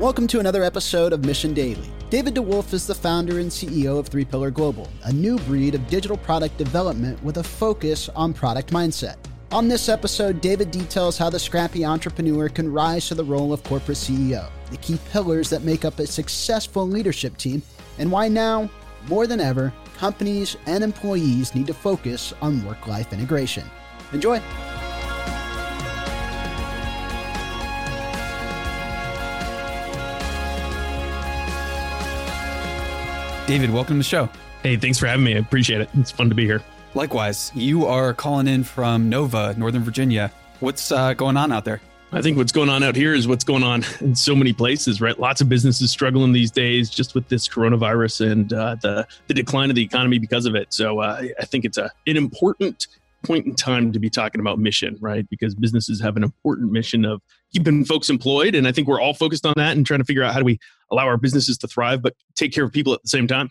Welcome to another episode of Mission Daily. David DeWolf is the founder and CEO of Three Pillar Global, a new breed of digital product development with a focus on product mindset. On this episode, David details how the scrappy entrepreneur can rise to the role of corporate CEO, the key pillars that make up a successful leadership team, and why now, more than ever, companies and employees need to focus on work life integration. Enjoy! David, welcome to the show. Hey, thanks for having me. I appreciate it. It's fun to be here. Likewise, you are calling in from Nova, Northern Virginia. What's uh, going on out there? I think what's going on out here is what's going on in so many places, right? Lots of businesses struggling these days just with this coronavirus and uh, the the decline of the economy because of it. So uh, I think it's a an important point in time to be talking about mission, right? Because businesses have an important mission of keeping folks employed, and I think we're all focused on that and trying to figure out how do we allow our businesses to thrive, but take care of people at the same time.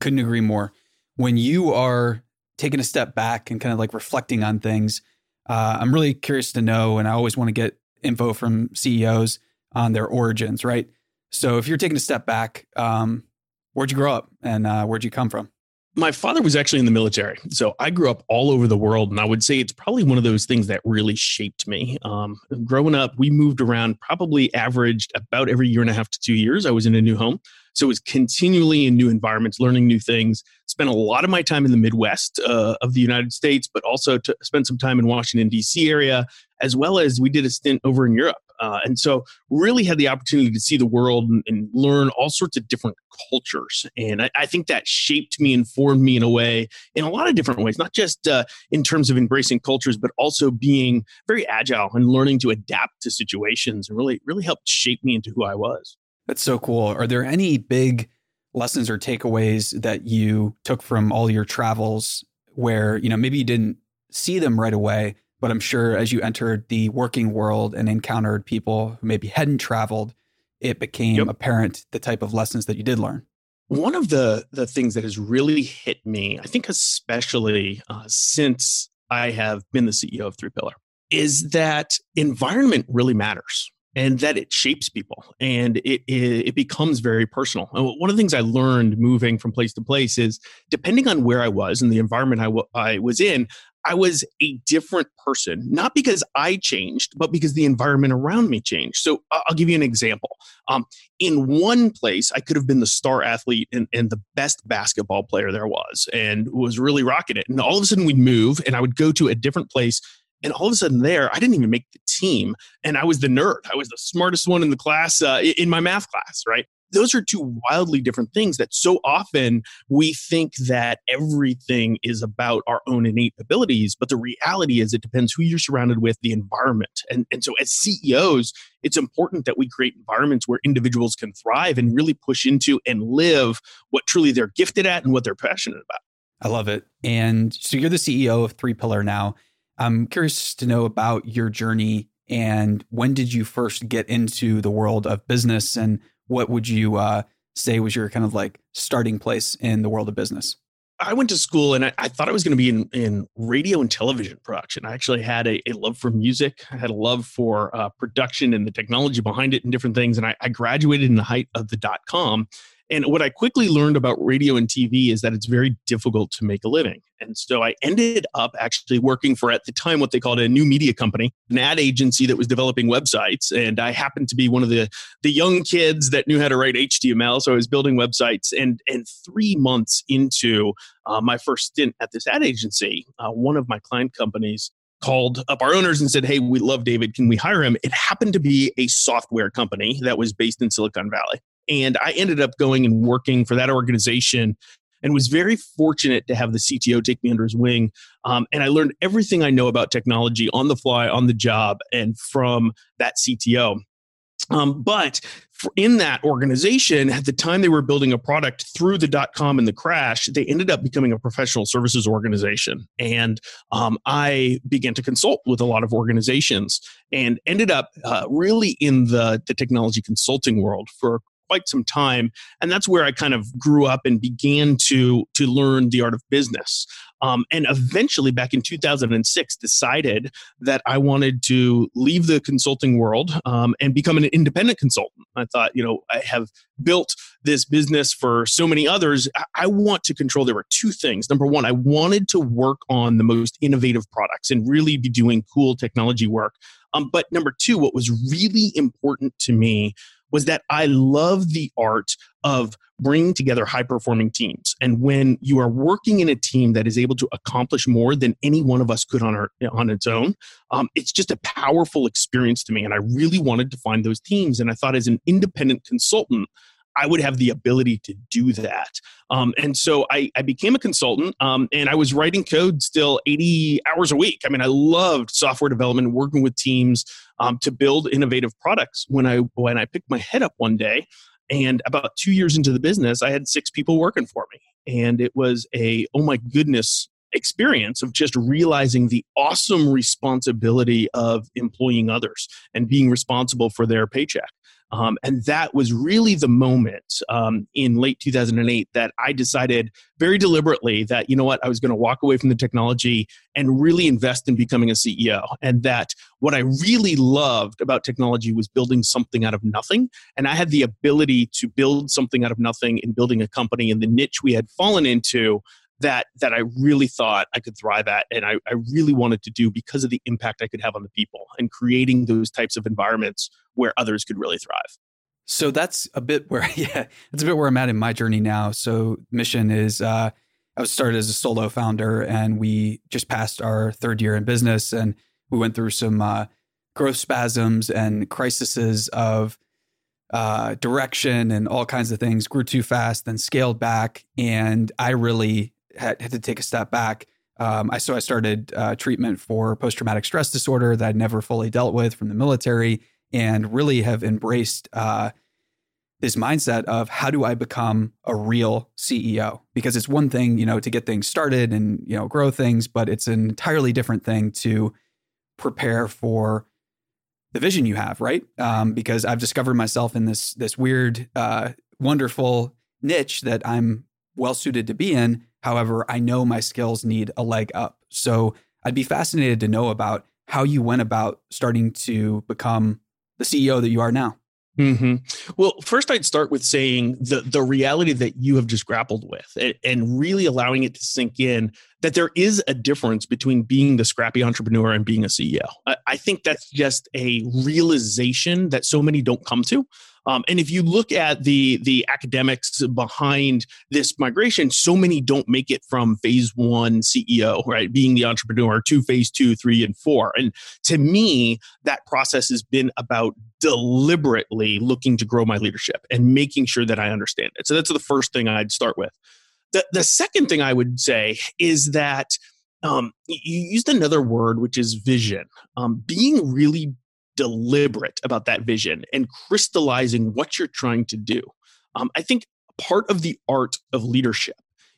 Couldn't agree more. When you are taking a step back and kind of like reflecting on things, uh, I'm really curious to know, and I always want to get info from CEOs on their origins, right? So if you're taking a step back, um, where'd you grow up and uh, where'd you come from? My father was actually in the military. So I grew up all over the world. And I would say it's probably one of those things that really shaped me. Um, growing up, we moved around, probably averaged about every year and a half to two years. I was in a new home. So it was continually in new environments, learning new things. Spent a lot of my time in the Midwest uh, of the United States, but also to spend some time in Washington, D.C. area, as well as we did a stint over in Europe. Uh, and so really had the opportunity to see the world and, and learn all sorts of different cultures. And I, I, think that shaped me, informed me in a way, in a lot of different ways, not just uh, in terms of embracing cultures, but also being very agile and learning to adapt to situations and really, really helped shape me into who I was. That's so cool. Are there any big lessons or takeaways that you took from all your travels where, you know, maybe you didn't see them right away, but I'm sure as you entered the working world and encountered people who maybe hadn't traveled, it became yep. apparent the type of lessons that you did learn. One of the the things that has really hit me, I think, especially uh, since I have been the CEO of Three Pillar, is that environment really matters and that it shapes people and it, it, it becomes very personal. And one of the things I learned moving from place to place is depending on where I was and the environment I, w- I was in, I was a different person, not because I changed, but because the environment around me changed. So I'll give you an example. Um, in one place, I could have been the star athlete and, and, the best basketball player there was and was really rocking it. And all of a sudden we'd move and I would go to a different place. And all of a sudden there, I didn't even make the team. And I was the nerd. I was the smartest one in the class, uh, in my math class, right? those are two wildly different things that so often we think that everything is about our own innate abilities but the reality is it depends who you're surrounded with the environment and, and so as ceos it's important that we create environments where individuals can thrive and really push into and live what truly they're gifted at and what they're passionate about i love it and so you're the ceo of three pillar now i'm curious to know about your journey and when did you first get into the world of business and what would you uh, say was your kind of like starting place in the world of business? I went to school and I, I thought I was going to be in, in radio and television production. I actually had a, a love for music. I had a love for uh, production and the technology behind it and different things. And I, I graduated in the height of the dot com. And what I quickly learned about radio and TV is that it's very difficult to make a living. And so I ended up actually working for, at the time, what they called a new media company, an ad agency that was developing websites. And I happened to be one of the, the young kids that knew how to write HTML. So I was building websites. And, and three months into uh, my first stint at this ad agency, uh, one of my client companies called up our owners and said, Hey, we love David. Can we hire him? It happened to be a software company that was based in Silicon Valley. And I ended up going and working for that organization and was very fortunate to have the CTO take me under his wing. Um, and I learned everything I know about technology on the fly, on the job, and from that CTO. Um, but in that organization, at the time they were building a product through the dot com and the crash, they ended up becoming a professional services organization. And um, I began to consult with a lot of organizations and ended up uh, really in the, the technology consulting world for quite some time, and that's where I kind of grew up and began to to learn the art of business. Um, and eventually, back in 2006, decided that I wanted to leave the consulting world um, and become an independent consultant. I thought, you know, I have built this business for so many others. I, want to control. There were two things. Number one, I wanted to work on the most innovative products and really be doing cool technology work. Um, but number two, what was really important to me was that I love the art of bringing together high performing teams. And when you are working in a team that is able to accomplish more than any one of us could on our on its own, um, it's just a powerful experience to me. And I really wanted to find those teams. And I thought as an independent consultant, I would have the ability to do that. Um, and so I, I, became a consultant um, and I was writing code still 80 hours a week. I mean, I loved software development, working with teams um, to build innovative products. When I, when I picked my head up one day, and about two years into the business, I had six people working for me. And it was a, oh my goodness, experience of just realizing the awesome responsibility of employing others and being responsible for their paycheck. Um, and that was really the moment um, in late 2008 that I decided very deliberately that, you know what, I was going to walk away from the technology and really invest in becoming a CEO. And that what I really loved about technology was building something out of nothing. And I had the ability to build something out of nothing in building a company in the niche we had fallen into that that I really thought I could thrive at and I, I really wanted to do because of the impact I could have on the people and creating those types of environments where others could really thrive. So that's a bit where yeah, that's a bit where I'm at in my journey now. So mission is uh I was started as a solo founder and we just passed our third year in business and we went through some uh, growth spasms and crises of uh, direction and all kinds of things grew too fast then scaled back and i really had, had to take a step back. Um, I so I started uh, treatment for post traumatic stress disorder that I'd never fully dealt with from the military, and really have embraced uh, this mindset of how do I become a real CEO? Because it's one thing, you know, to get things started and you know grow things, but it's an entirely different thing to prepare for the vision you have, right? Um, because I've discovered myself in this this weird, uh, wonderful niche that I'm well suited to be in However, I know my skills need a leg up. So I'd be fascinated to know about how you went about starting to become the CEO that you are now. Mm-hmm. Well, first, I'd start with saying the the reality that you have just grappled with, and, and, really allowing it to sink in that there is a difference between being the scrappy entrepreneur and being a CEO. I, I think that's just a realization that so many don't come to. Um, and if you look at the the academics behind this migration, so many don't make it from phase one CEO, right, being the entrepreneur, to phase two, three, and four. And to me, that process has been about deliberately looking to grow my leadership and making sure that I understand it. So that's the first thing I'd start with. The the second thing I would say is that. Um, you used another word, which is vision. Um, being really deliberate about that vision and crystallizing what you're trying to do. Um, I think part of the art of leadership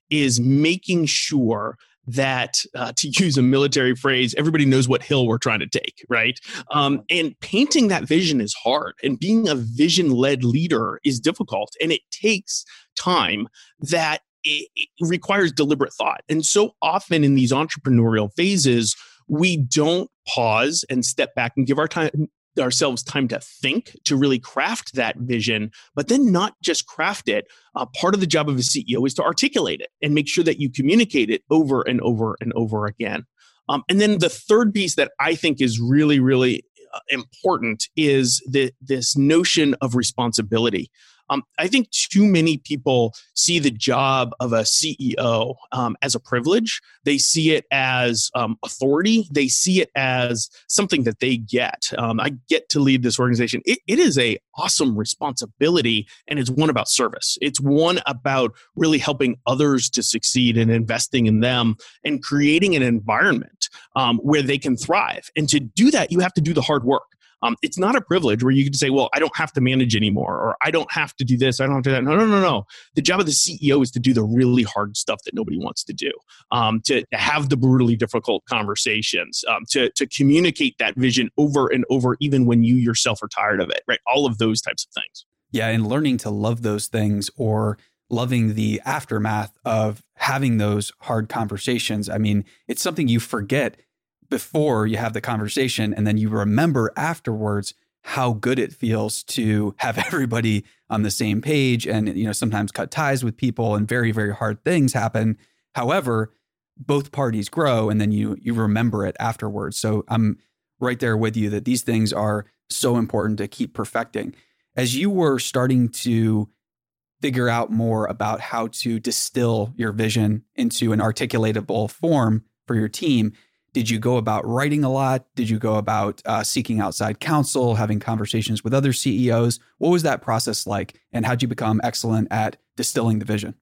is making sure that, uh, to use a military phrase, everybody knows what hill we're trying to take, right? Um, and painting that vision is hard, and being a vision led leader is difficult, and it takes time that it, it requires deliberate thought. And so often in these entrepreneurial phases, we don't pause and step back and give our time ourselves time to think to really craft that vision but then not just craft it. Uh, part of the job of a ceo is to articulate it and make sure that you communicate it over and over and over again. Um, and then the third piece that i think is really really uh, important is the, this notion of responsibility um, I think too many people see the job of a CEO um, as a privilege. They see it as um, authority. They see it as something that they get. Um, I get to lead this organization. It, it is a awesome responsibility, and it's one about service. It's one about really helping others to succeed and investing in them and creating an environment um, where they can thrive. And to do that, you have to do the hard work. Um, it's not a privilege where you can say, well, I don't have to manage anymore, or I don't have to do this, I don't have to do that. No, no, no, no. The job of the CEO is to do the really hard stuff that nobody wants to do, um, to, to, have the brutally difficult conversations, um, to, to communicate that vision over and over, even when you yourself are tired of it, right? All of those types of things. Yeah, and learning to love those things or loving the aftermath of having those hard conversations. I mean, it's something you forget before you have the conversation and then you remember afterwards how good it feels to have everybody on the same page and you know sometimes cut ties with people and very very hard things happen. However both parties grow and then you you remember it afterwards. So i'm right there with you that these things are so important to keep perfecting. As you were starting to figure out more about how to distill your vision into an articulatable form for your team did you go about writing a lot? Did you go about uh, seeking outside counsel, having conversations with other CEOs? What was that process like? And how'd you become excellent at distilling the vision?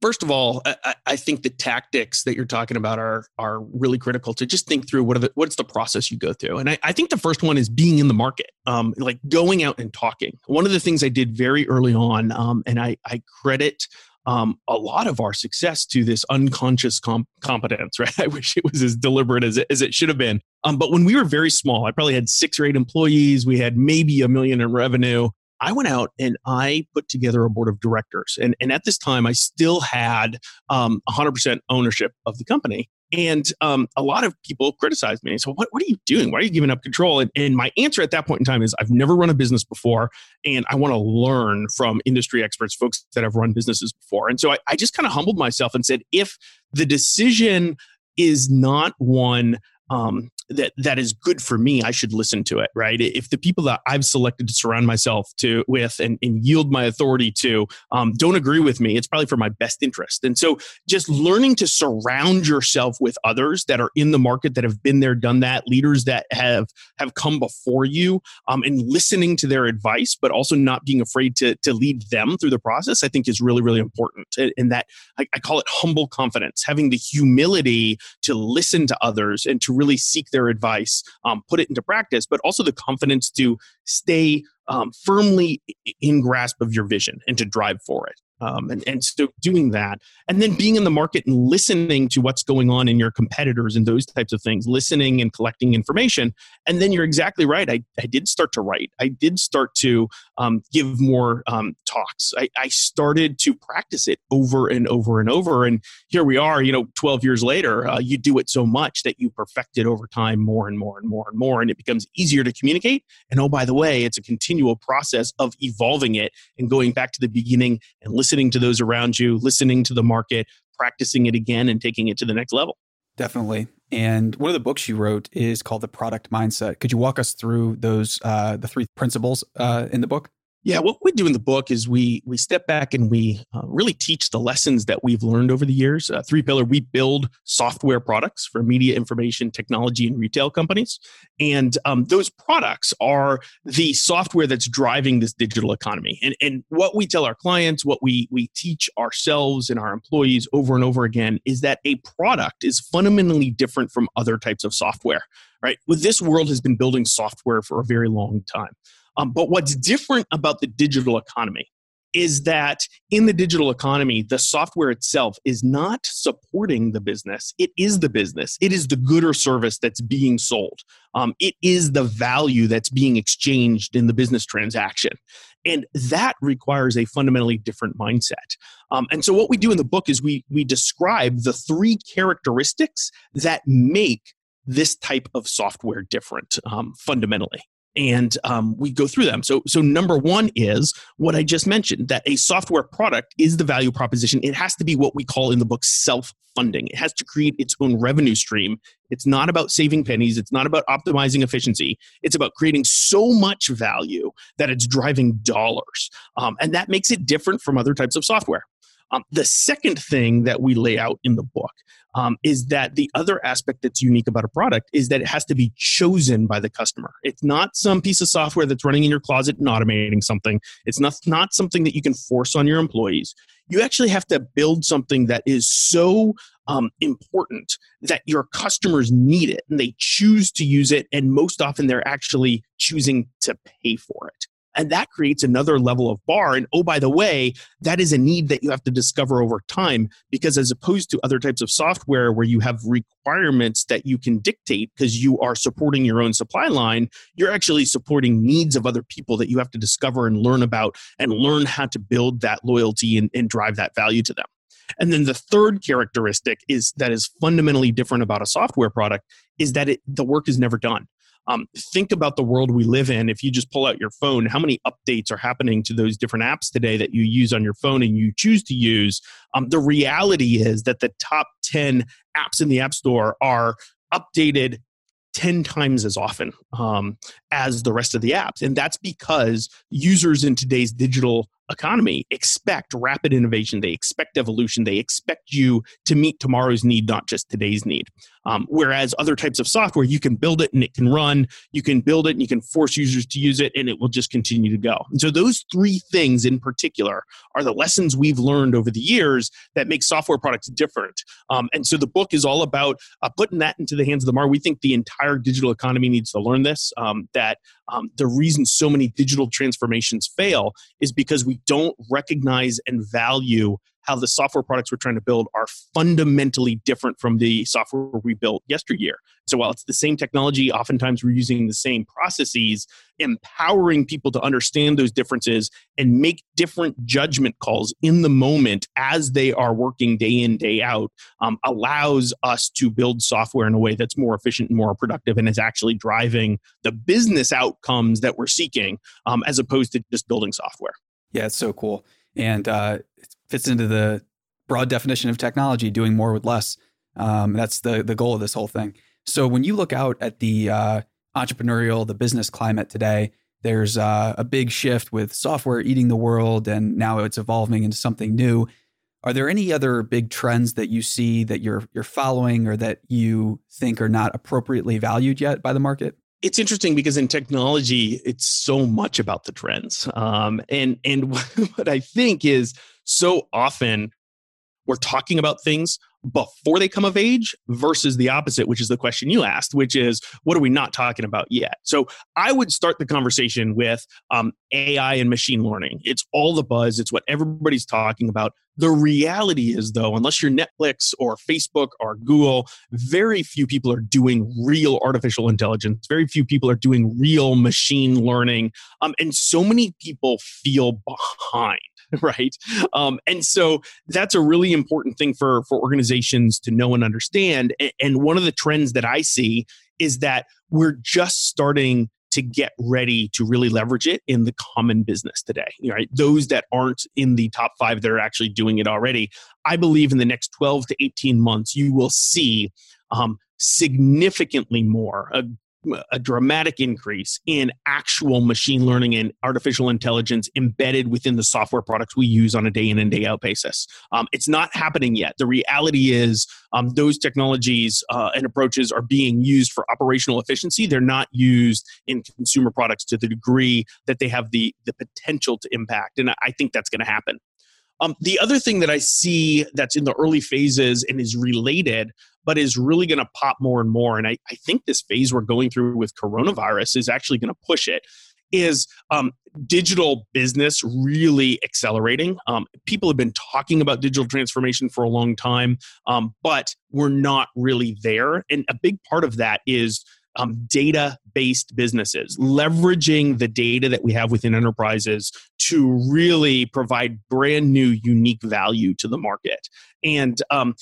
First of all, I, I, think the tactics that you're talking about are are really critical to just think through what the what's the process you go through. And I, I think the first one is being in the market, um, like going out and talking. One of the things I did very early on, um, and I, I credit um, a lot of our success to this unconscious com- competence, right? I wish it was as deliberate as it, as it should have been. Um, but when we were very small, I probably had six or eight employees. We had maybe a million in revenue. I went out and I put together a board of directors. And, and at this time, I still had um, 100% ownership of the company. And um, a lot of people criticized me. So, what, what are you doing? Why are you giving up control? And, and my answer at that point in time is I've never run a business before, and I want to learn from industry experts, folks that have run businesses before. And so I, I just kind of humbled myself and said, if the decision is not one um, that that is good for me, I should listen to it, right? If the people that I've selected to surround myself to with and, and yield my authority to um, don't agree with me, it's probably for my best interest. And so, just learning to surround yourself with others that are in the market that have been there, done that, leaders that have have come before you, um, and listening to their advice, but also not being afraid to to lead them through the process, I think is really really important. And that I, I call it humble confidence, having the humility to listen to others and to really seek their advice, um, put it into practice, but also the confidence to stay um, firmly in grasp of your vision and to drive for it. Um, and, and so doing that and then being in the market and listening to what's going on in your competitors and those types of things listening and collecting information. And then you're exactly right i, I did start to write. I did start to um, give more um, talks. I, I, started to practice it over and over and over and here we are you know 12 years later uh, you do it so much that you perfect it over time more and more and more and more and it becomes easier to communicate. And oh by the way it's a continual process of evolving it and going back to the beginning and listening listening to those around you, listening to the market, practicing it again, and taking it to the next level. Definitely. And one of the books you wrote is called The Product Mindset. Could you walk us through those, uh, the three principles uh, in the book? Yeah, what we do in the book is we we step back and we uh, really teach the lessons that we've learned over the years. Uh, three pillar, we build software products for media, information, technology, and retail companies, and um, those products are the software that's driving this digital economy. And and what we tell our clients, what we we teach ourselves and our employees over and over again is that a product is fundamentally different from other types of software. Right? With this world has been building software for a very long time. Um, but what's different about the digital economy is that in the digital economy, the software itself is not supporting the business. It is the business. It is the good or service that's being sold. Um, it is the value that's being exchanged in the business transaction. And that requires a fundamentally different mindset. Um, and so, what we do in the book is we, we describe the three characteristics that make this type of software different um, fundamentally and um, we go through them. So, so number one is what I just mentioned that a software product is the value proposition. It has to be what we call in the book self funding. It has to create its own revenue stream. It's not about saving pennies. It's not about optimizing efficiency. It's about creating so much value that it's driving dollars, um, and that makes it different from other types of software. Um, the second thing that we lay out in the book um, is that the other aspect that's unique about a product is that it has to be chosen by the customer. It's not some piece of software that's running in your closet and automating something. It's not, not something that you can force on your employees. You actually have to build something that is so um, important that your customers need it and they choose to use it. And most often they're actually choosing to pay for it. And that creates another level of bar. And oh, by the way, that is a need that you have to discover over time because as opposed to other types of software where you have requirements that you can dictate because you are supporting your own supply line, you're actually supporting needs of other people that you have to discover and learn about and learn how to build that loyalty and, and drive that value to them. And then the third characteristic is that is fundamentally different about a software product is that it, the work is never done. Um, think about the world we live in. If you just pull out your phone, how many updates are happening to those different apps today that you use on your phone and you choose to use? Um, the reality is that the top 10 apps in the App Store are updated 10 times as often um, as the rest of the apps. And that's because users in today's digital economy expect rapid innovation. They expect evolution. They expect you to meet tomorrow's need, not just today's need. Um, whereas other types of software, you can build it and it can run. You can build it and you can force users to use it and it will just continue to go. And so those three things in particular are the lessons we've learned over the years that make software products different. Um, and so the book is all about uh, putting that into the hands of the market. We think the entire digital economy needs to learn this. Um, that um, the reason so many digital transformations fail is because we don't recognize and value how the software products we're trying to build are fundamentally different from the software we built yesteryear. So while it's the same technology, oftentimes we're using the same processes, empowering people to understand those differences and make different judgment calls in the moment as they are working day in, day out um, allows us to build software in a way that's more efficient and more productive and is actually driving the business outcomes that we're seeking um, as opposed to just building software. Yeah, it's so cool. And uh, fits into the broad definition of technology, doing more with less. Um, that's the the goal of this whole thing. So when you look out at the uh, entrepreneurial, the business climate today, there's uh, a big shift with software eating the world, and now it's evolving into something new. Are there any other big trends that you see that you're you're following, or that you think are not appropriately valued yet by the market? It's interesting because in technology, it's so much about the trends, um, and and what I think is so often we're talking about things before they come of age versus the opposite, which is the question you asked, which is what are we not talking about yet? So I would start the conversation with um, AI and machine learning. It's all the buzz, it's what everybody's talking about. The reality is, though, unless you're Netflix or Facebook or Google, very few people are doing real artificial intelligence. Very few people are doing real machine learning. Um, and so many people feel behind right? Um, and so that's a really important thing for for organizations to know and understand. And one of the trends that I see is that we're just starting to get ready to really leverage it in the common business today right those that aren't in the top 5 that are actually doing it already i believe in the next 12 to 18 months you will see um, significantly more a dramatic increase in actual machine learning and artificial intelligence embedded within the software products we use on a day in and day out basis. Um, it's not happening yet. The reality is, um, those technologies uh, and approaches are being used for operational efficiency. They're not used in consumer products to the degree that they have the, the potential to impact. And I think that's going to happen. Um, the other thing that I see that's in the early phases and is related, but is really going to pop more and more, and I, I, think this phase we're going through with coronavirus is actually going to push it, is um, digital business really accelerating. Um, people have been talking about digital transformation for a long time, um, but we're not really there. And a big part of that is um, data based businesses, leveraging the data that we have within enterprises to really provide brand new, unique value to the market. And um,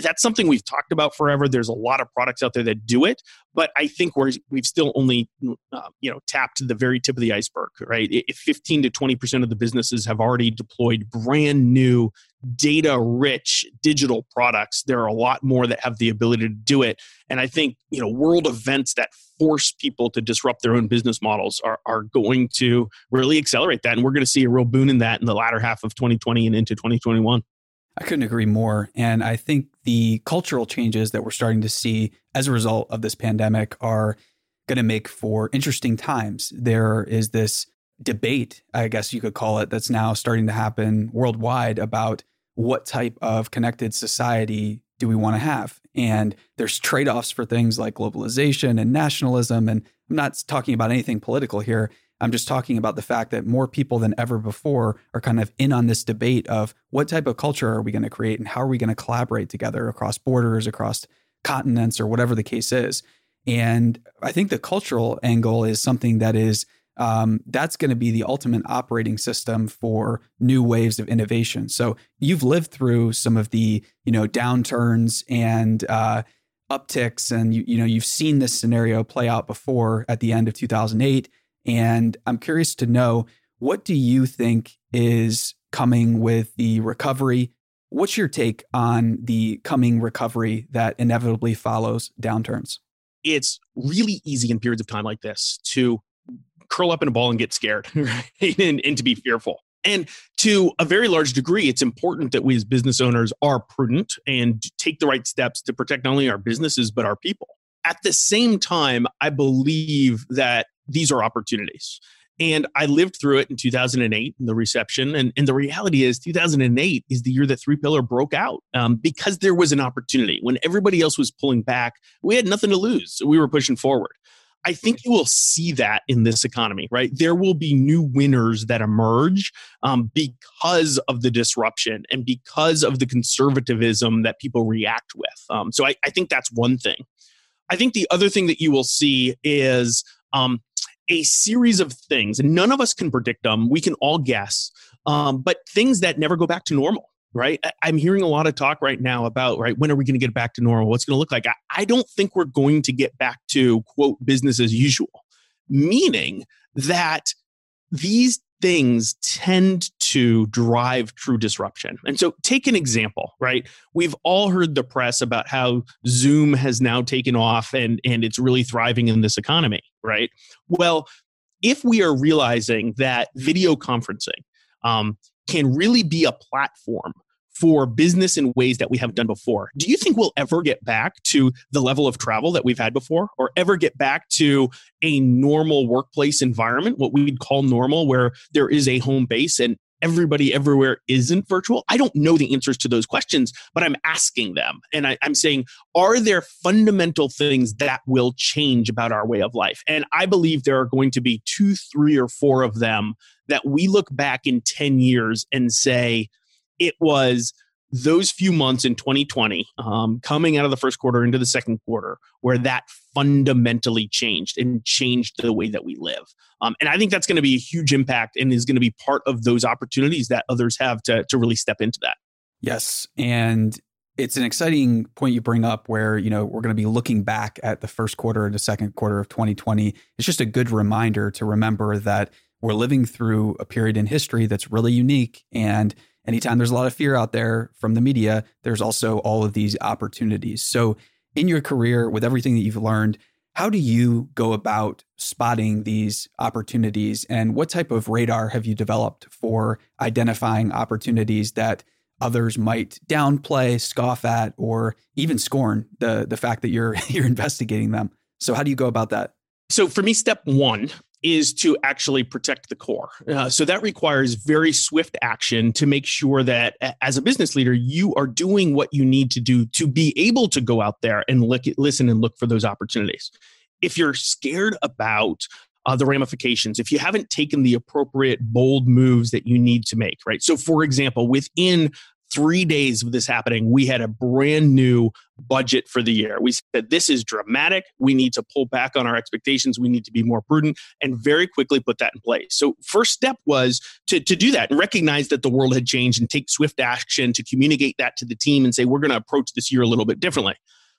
that's something we've talked about forever. There's a lot of products out there that do it, but I think we're we've still only uh, you know tapped the very tip of the iceberg, right? If 15 to 20 percent of the businesses have already deployed brand new data rich digital products, there are a lot more that have the ability to do it. And I think you know world events that force people to disrupt their own business models are are going to really accelerate that, and we're going to see a real boon in that in the latter half of 2020 and into 2021. I couldn't agree more. And I think the cultural changes that we're starting to see as a result of this pandemic are going to make for interesting times. There is this debate, I guess you could call it, that's now starting to happen worldwide about what type of connected society do we want to have? And there's trade offs for things like globalization and nationalism. And I'm not talking about anything political here. I'm just talking about the fact that more people than ever before are kind of in on this debate of what type of culture are we going to create and how are we going to collaborate together across borders, across continents, or whatever the case is. And I think the cultural angle is something that is um, that's going to be the ultimate operating system for new waves of innovation. So you've lived through some of the you know downturns and uh, upticks, and you you know you've seen this scenario play out before at the end of 2008. And I'm curious to know what do you think is coming with the recovery? What's your take on the coming recovery that inevitably follows downturns? It's really easy in periods of time like this to curl up in a ball and get scared right? and, and to be fearful. And to a very large degree, it's important that we as business owners are prudent and take the right steps to protect not only our businesses, but our people. At the same time, I believe that these are opportunities. And I lived through it in 2008 in the recession. And, and the reality is, 2008 is the year that Three Pillar broke out um, because there was an opportunity. When everybody else was pulling back, we had nothing to lose. We were pushing forward. I think you will see that in this economy, right? There will be new winners that emerge um, because of the disruption and because of the conservatism that people react with. Um, so I, I, think that's one thing. I think the other thing that you will see is um, a series of things, and none of us can predict them. We can all guess, um, but things that never go back to normal right? I'm hearing a lot of talk right now about, right, when are we going to get back to normal? What's going to look like? I, I don't think we're going to get back to, quote, business as usual, meaning that these things tend to drive true disruption. And so take an example, right? We've all heard the press about how Zoom has now taken off and and it's really thriving in this economy, right? Well, if we are realizing that video conferencing um, can really be a platform for business in ways that we haven't done before. Do you think we'll ever get back to the level of travel that we've had before or ever get back to a normal workplace environment, what we'd call normal, where there is a home base and everybody everywhere isn't virtual? I don't know the answers to those questions, but I'm asking them. And I, am saying, are there fundamental things that will change about our way of life? And I believe there are going to be two, three, or four of them that we look back in 10 years and say it was those few months in 2020 um, coming out of the first quarter into the second quarter where that fundamentally changed and changed the way that we live um, and i think that's going to be a huge impact and is going to be part of those opportunities that others have to, to really step into that yes and it's an exciting point you bring up where you know we're going to be looking back at the first quarter and the second quarter of 2020 it's just a good reminder to remember that we're living through a period in history that's really unique. And anytime there's a lot of fear out there from the media, there's also all of these opportunities. So, in your career, with everything that you've learned, how do you go about spotting these opportunities? And what type of radar have you developed for identifying opportunities that others might downplay, scoff at, or even scorn the, the fact that you're, you're investigating them? So, how do you go about that? So, for me, step one is to actually protect the core. Uh, so that requires very swift action to make sure that as a business leader, you are doing what you need to do to be able to go out there and look, listen and look for those opportunities. If you're scared about uh, the ramifications, if you haven't taken the appropriate bold moves that you need to make, right? So, for example, within three days of this happening, we had a brand new budget for the year. We said, This is dramatic. We need to pull back on our expectations. We need to be more prudent and very quickly put that in place. So, first step was to, to do that and recognize that the world had changed and take swift action to communicate that to the team and say, We're going to approach this year a little bit differently.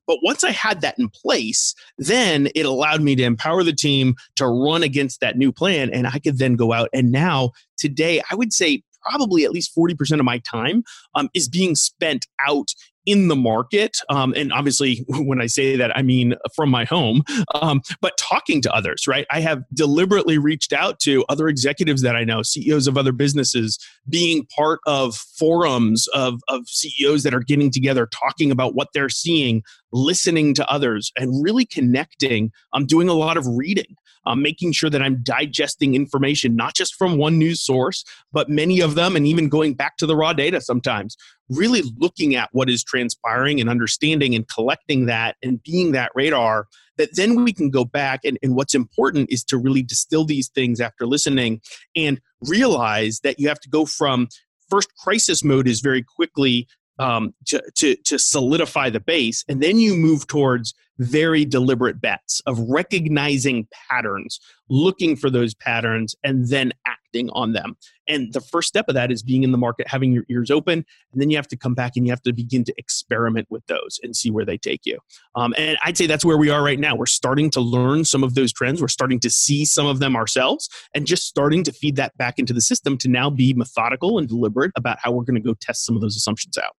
But once I had that in place, then it allowed me to empower the team to run against that new plan. And I could then go out. And now, today, I would say probably at least 40% of my time um, is being spent out in the market. Um, and obviously, when I say that, I mean from my home, um, but talking to others, right? I have deliberately reached out to other executives that I know, CEOs of other businesses, being part of forums of, of CEOs that are getting together, talking about what they're seeing, listening to others, and really connecting. I'm doing a lot of reading um, making sure that I'm digesting information, not just from one news source, but many of them, and even going back to the raw data sometimes, really looking at what is transpiring and understanding and collecting that and being that radar that then we can go back and, and what's important is to really distill these things after listening and realize that you have to go from first crisis mode is very quickly um, to, to, to solidify the base. And then you move towards very deliberate bets of recognizing patterns, looking for those patterns, and then acting on them. And the first step of that is being in the market, having your ears open, and then you have to come back and you have to begin to experiment with those and see where they take you. Um, and I'd say that's where we are right now. We're starting to learn some of those trends. We're starting to see some of them ourselves, and just starting to feed that back into the system to now be methodical and deliberate about how we're going to go test some of those assumptions out.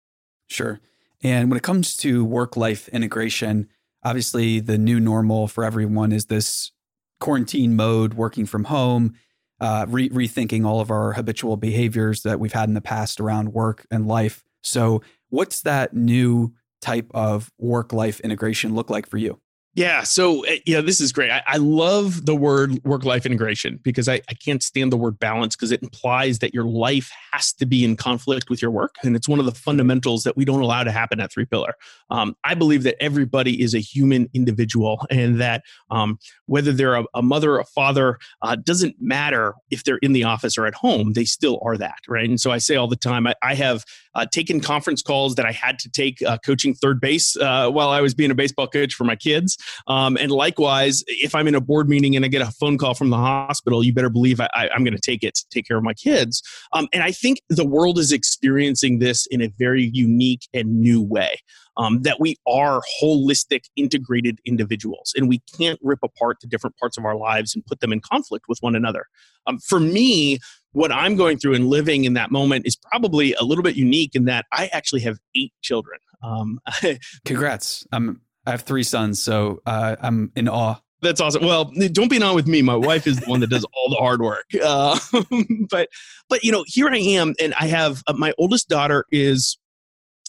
Sure. And when it comes to work life integration, obviously the new normal for everyone is this quarantine mode, working from home, uh, re- rethinking all of our habitual behaviors that we've had in the past around work and life. So, what's that new type of work life integration look like for you? Yeah. So, eh, yeah, this is great. I, I love the word work life integration because I, I can't stand the word balance because it implies that your life has to be in conflict with your work. And it's one of the fundamentals that we don't allow to happen at Three Pillar. Um, I believe that everybody is a human individual and that um, whether they're a, a, mother, a father, uh, doesn't matter if they're in the office or at home, they still are that. Right. And so I say all the time, I, I have uh, taken conference calls that I had to take uh, coaching third base uh, while I was being a baseball coach for my kids. Um, and likewise, if I'm in a board meeting and I get a phone call from the hospital, you better believe I, am going to take it to take care of my kids. Um, and I think the world is experiencing this in a very unique and new way. Um, that we are holistic, integrated individuals, and we can't rip apart the different parts of our lives and put them in conflict with one another. Um, for me, what I'm going through and living in that moment is probably a little bit unique in that I actually have eight children. Um, Congrats. I'm I have three sons, so uh, I'm in awe. That's awesome. Well, don't be in awe with me. My wife is the one that does all the hard work. Uh, but, but you know, here I am, and I have uh, my oldest daughter is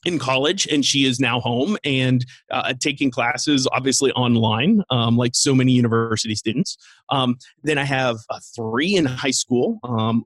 in college and she is now home and uh, taking classes obviously online um, like so many university students. Um, then i have uh, three in high school um,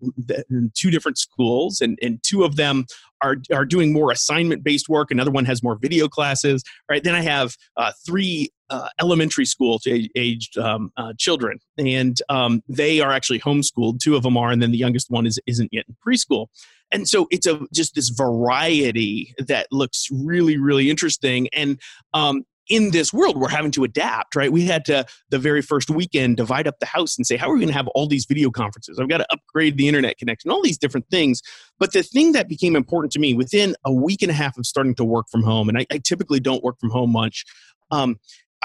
in two different schools and, and two of them are, are doing more assignment based work. Another one has more video classes right? Then i have uh, three uh, elementary school aged um, uh, children, and um, they are actually homeschooled. Two of them are, and then the youngest one is isn't yet in preschool and so it's a just this variety that looks really really interesting. And um, in this world we're having to adapt right? We had to the very first weekend divide up the house and say how are we going to have all these video conferences? I've got to upgrade the internet connection all these different things. But the thing that became important to me within a week and a half of starting to work from home and i, I typically don't work from home much um,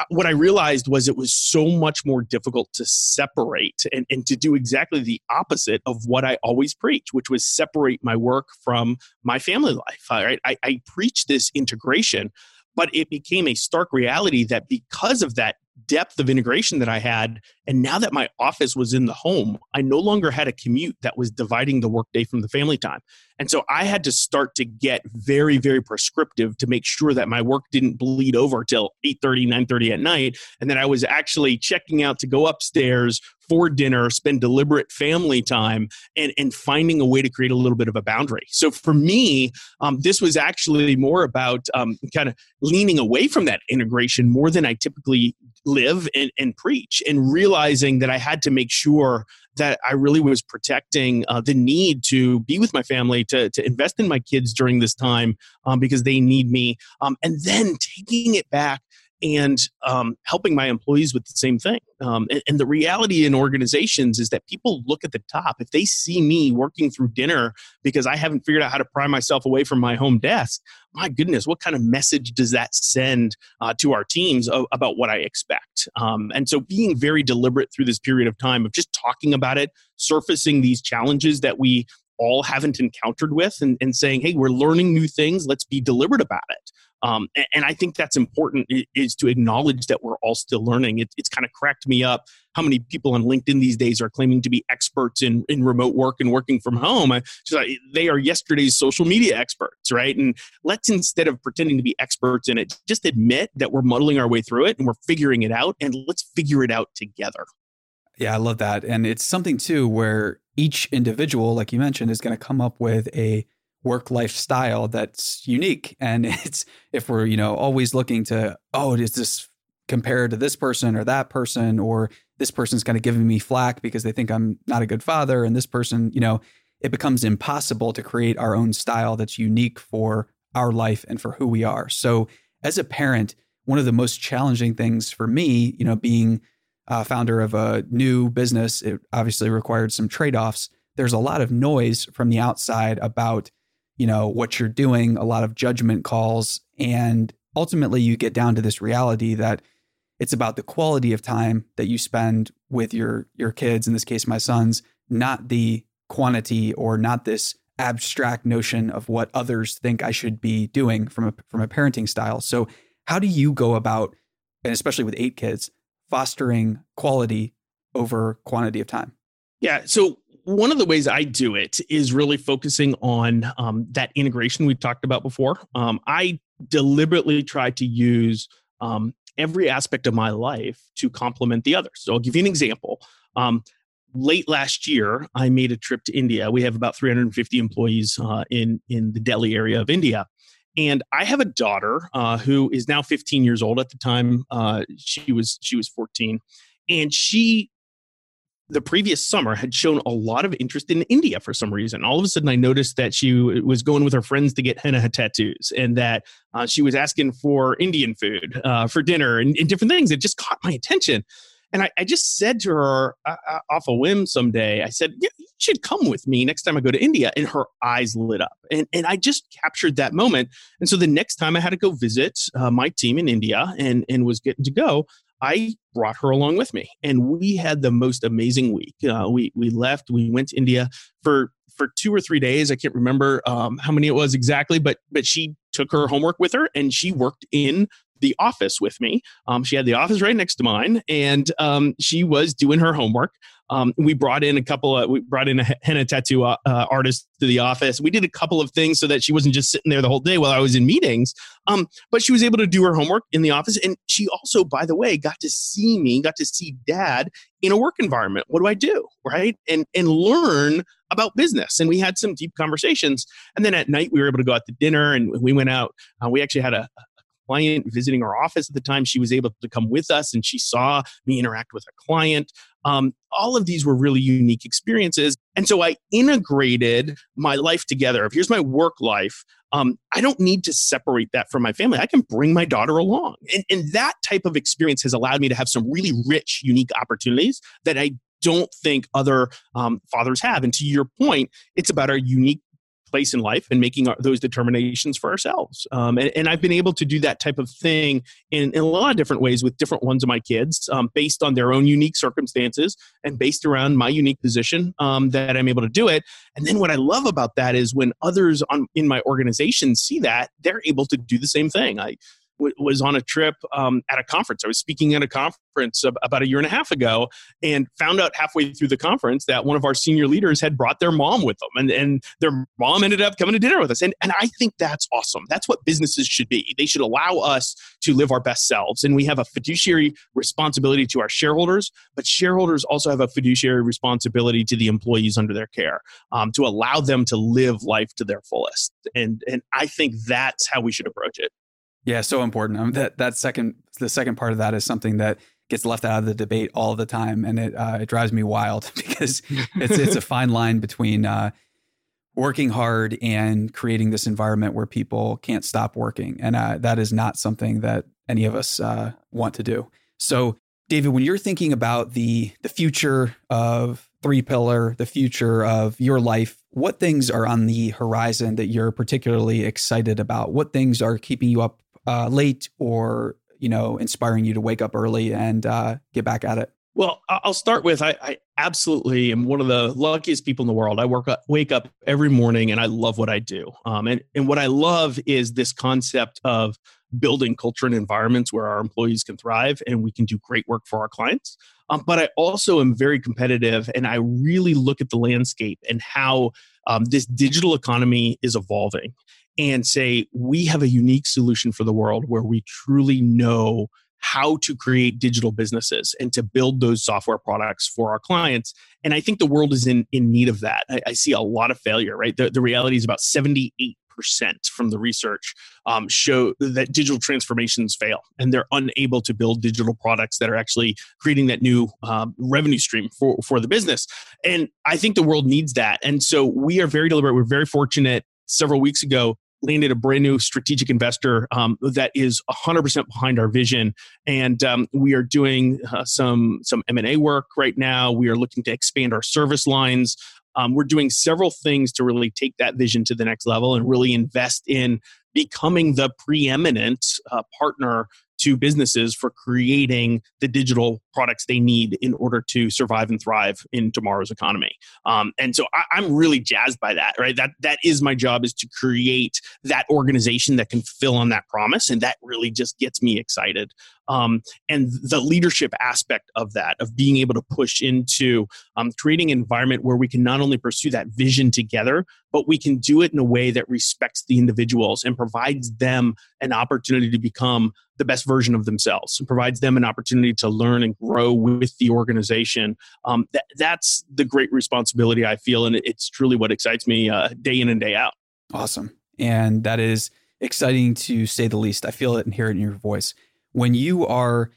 what I realized was it was so much more difficult to separate and, and to do exactly the opposite of what I always preach, which was separate my work from my family life. Right? I, I preach this integration, but it became a stark reality that because of that depth of integration that I had. And now that my office was in the home, I no longer had a commute that was dividing the workday from the family time. And so I had to start to get very, very prescriptive to make sure that my work didn't bleed over till 8 30, 9 30 at night. And that I was actually checking out to go upstairs for dinner, spend deliberate family time, and, and finding a way to create a little bit of a boundary. So for me, um, this was actually more about um, kind of leaning away from that integration more than I typically live and, and preach, and realizing that I had to make sure that I really was protecting uh, the need to be with my family, to, to invest in my kids during this time um, because they need me, um, and then taking it back and um, helping my employees with the same thing. Um, and, and, the reality in organizations is that people look at the top. If they see me working through dinner because I haven't figured out how to pry myself away from my home desk, my goodness, what kind of message does that send uh, to our teams of, about what I expect? Um, and so being very deliberate through this period of time of just talking about it, surfacing these challenges that we all haven't encountered with and, and saying, hey, we're learning new things, let's be deliberate about it. Um, and, and, I think that's important is to acknowledge that we're all still learning. It, it's kind of cracked me up how many people on LinkedIn these days are claiming to be experts in, in remote work and working from home. I, they are yesterday's social media experts, right? And let's instead of pretending to be experts in it, just admit that we're muddling our way through it and we're figuring it out, and let's figure it out together. Yeah, I love that. And it's something too where each individual, like you mentioned, is going to come up with a work lifestyle that's unique. And it's if we're, you know, always looking to, oh, is this compared to this person or that person, or this person's kind of giving me flack because they think I'm not a good father, and this person, you know, it becomes impossible to create our own style that's unique for our life and for who we are. So, as a parent, one of the most challenging things for me, you know, being a founder of a new business, it obviously required some trade offs. There's a lot of noise from the outside about, you know, what you're doing, a lot of judgment calls. And ultimately, you get down to this reality that it's about the quality of time that you spend with your your kids, in this case, my sons, not the quantity or not this abstract notion of what others think I should be doing from a from a parenting style. So how do you go about, and especially with eight kids, fostering quality over quantity of time? Yeah. So one of the ways I do it is really focusing on um, that integration we talked about before. Um, I deliberately try to use um, every aspect of my life to complement the others. So I'll give you an example. Um, late last year, I made a trip to India. We have about 350 employees uh, in in the Delhi area of India, and I have a daughter uh, who is now 15 years old. At the time, uh, she was she was 14, and she the previous summer had shown a lot of interest in India for some reason. All of a sudden, I noticed that she was going with her friends to get henna tattoos and that uh, she was asking for Indian food uh, for dinner and, and, different things. It just caught my attention. And I, I just said to her uh, uh, off a whim someday, I said, yeah, You should come with me next time I go to India. And her eyes lit up. And, and I just captured that moment. And so the next time I had to go visit uh, my team in India and, and was getting to go, I brought her along with me, and we had the most amazing week. Uh, we we left, we went to India for for two or three days. I can't remember um, how many it was exactly, but but she took her homework with her, and she worked in the office with me. Um, she had the office right next to mine, and um, she was doing her homework. Um, we brought in a couple of we brought in a henna tattoo uh, uh, artist to the office. We did a couple of things so that she wasn't just sitting there the whole day while I was in meetings. Um, but she was able to do her homework in the office, and she also, by the way, got to see me, got to see Dad in a work environment. What do I do, right? And and learn about business. And we had some deep conversations. And then at night, we were able to go out to dinner, and we went out. Uh, we actually had a, client visiting our office at the time. She was able to come with us and she saw me interact with a client. Um, all of these were really unique experiences. And so I integrated my life together. Here's my work life, um, I don't need to separate that from my family. I can bring my daughter along. And, and that type of experience has allowed me to have some really rich, unique opportunities that I don't think other um, fathers have. And to your point, it's about our unique place in life and making our, those determinations for ourselves. Um, and, and, I've been able to do that type of thing in, in a lot of different ways with different ones of my kids um, based on their own unique circumstances and based around my unique position um, that I'm able to do it. And then what I love about that is when others on, in my organization see that, they're able to do the same thing. I w- was on a trip um, at a conference. I was speaking at a conference about a year and a half ago and found out halfway through the conference that one of our senior leaders had brought their mom with them. And, and their mom ended up coming to dinner with us. And, and I think that's awesome. That's what businesses should be. They should allow us to live our best selves. And we have a fiduciary responsibility to our shareholders, but shareholders also have a fiduciary responsibility to the employees under their care um, to allow them to live life to their fullest. And, and I think that's how we should approach it. Yeah, so important. Um, that that second the second part of that is something that gets left out of the debate all the time, and it uh, it drives me wild because it's it's a fine line between uh, working hard and creating this environment where people can't stop working, and uh, that is not something that any of us uh, want to do. So, David, when you're thinking about the the future of 3Pillar, the future of your life what things are on the horizon that you're particularly excited about? What things are keeping you up uh, late or you know inspiring you to wake up early and uh, get back at it? Well, I'll start with I, I, absolutely am one of the luckiest people in the world. I work up, wake up every morning and I love what I do. Um, and, and what I love is this concept of building culture and environments where our employees can thrive and we can do great work for our clients. Um, but I also am very competitive and I really look at the landscape and how um, this digital economy is evolving and say, we have a unique solution for the world where we truly know how to create digital businesses and to build those software products for our clients. And I think the world is in, in need of that. I, I see a lot of failure, right? The, the reality is about 78 percent from the research um, show that digital transformations fail and they're unable to build digital products that are actually creating that new um, revenue stream for, for the business. And I think the world needs that. And so we are very deliberate. We're very fortunate several weeks ago landed a brand new strategic investor um, that is 100% behind our vision. And um, we are doing uh, some some m&a work right now. We are looking to expand our service lines. Um, we're doing several things to really take that vision to the next level and really invest in becoming the preeminent uh, partner to businesses for creating the digital products they need in order to survive and thrive in tomorrow's economy. Um, and so I, am really jazzed by that, right? That that is my job is to create that organization that can fill on that promise, and that really just gets me excited. Um, and the leadership aspect of that, of being able to push into um, creating an environment where we can not only pursue that vision together, but we can do it in a way that respects the individuals and provides them an opportunity to become the best version of themselves and provides them an opportunity to learn and grow with the organization. Um, that, that's the great responsibility I feel, and it's truly what excites me uh, day in and day out. Awesome, and that is exciting to say the least. I feel it and hear it in your voice when you are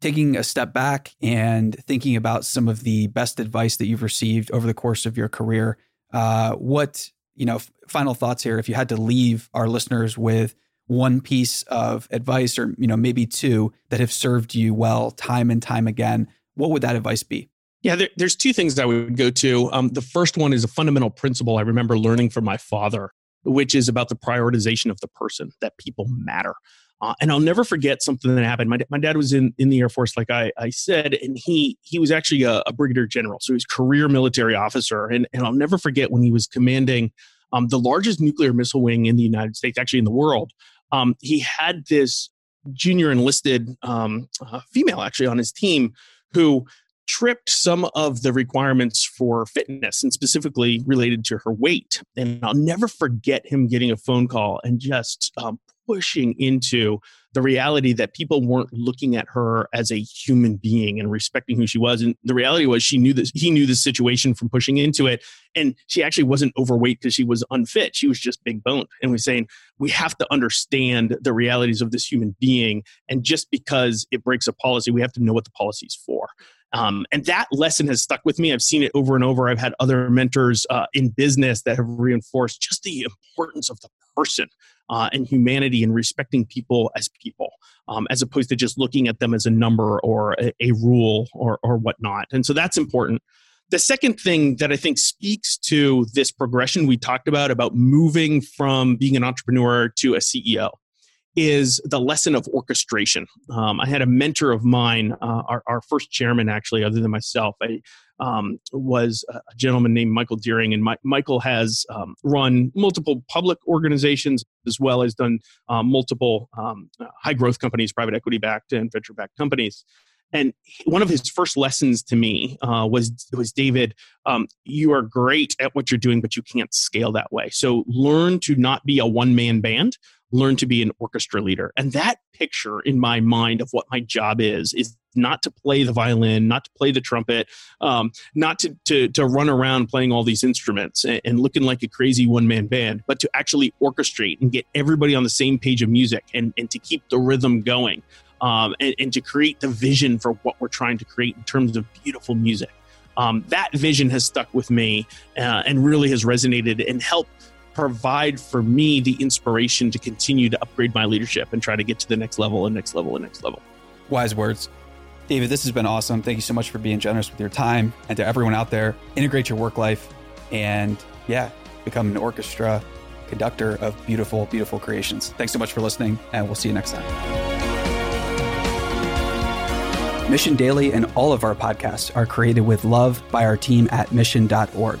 taking a step back and thinking about some of the best advice that you've received over the course of your career. Uh, what you know? Final thoughts here. If you had to leave our listeners with one piece of advice or you know maybe two that have served you well time and time again what would that advice be yeah there, there's two things that i would go to um, the first one is a fundamental principle i remember learning from my father which is about the prioritization of the person that people matter uh, and I'll never forget something that happened. My, my dad was in, in the Air Force, like I, I said, and he he was actually a, a brigadier general, so he's career military officer. And, and I'll never forget when he was commanding um, the largest nuclear missile wing in the United States, actually in the world um, he had this junior enlisted um, uh, female actually on his team who tripped some of the requirements for fitness and specifically related to her weight. And I'll never forget him getting a phone call and just um, pushing into the reality that people weren't looking at her as a human being and respecting who she was. And the reality was she knew this, he knew the situation from pushing into it. And she actually wasn't overweight because she was unfit. She was just big boned. And we're saying we have to understand the realities of this human being. And just because it breaks a policy, we have to know what the policy is for. Um, and that lesson has stuck with me. I've seen it over and over. I've had other mentors uh, in business that have reinforced just the importance of the person uh, and humanity and respecting people as people, um, as opposed to just looking at them as a number or a, a rule or, or whatnot. And so that's important. The second thing that I think speaks to this progression we talked about, about moving from being an entrepreneur to a CEO, is the lesson of orchestration. Um, I had a mentor of mine, uh, our, our, first chairman, actually, other than myself, I, um, was a gentleman named Michael Deering. And My, Michael has um, run multiple public organizations as well as done um, multiple um, uh, high growth companies, private equity backed and venture backed companies. And one of his first lessons to me uh, was was David, um, you are great at what you're doing, but you can't scale that way. So learn to not be a one man band learn to be an orchestra leader. And that picture in my mind of what my job is, is not to play the violin, not to play the trumpet, um, not to, to, to run around playing all these instruments and, and looking like a crazy one man band, but to actually orchestrate and get everybody on the same page of music and, and to keep the rhythm going um, and, and, to create the vision for what we're trying to create in terms of beautiful music. Um, that vision has stuck with me uh, and really has resonated and helped provide for me the inspiration to continue to upgrade my leadership and try to get to the next level and next level and next level. Wise words. David, this has been awesome. Thank you so much for being generous with your time and to everyone out there. Integrate your work life and, yeah, become an orchestra conductor of beautiful, beautiful creations. Thanks so much for listening, and we'll see you next time. Mission Daily and all of our podcasts are created with love by our team at mission.org.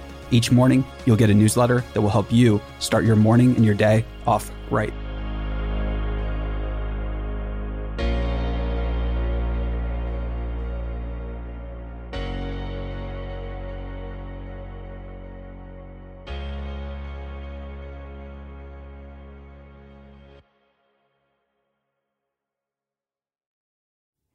Each morning, you'll get a newsletter that will help you start your morning and your day off right.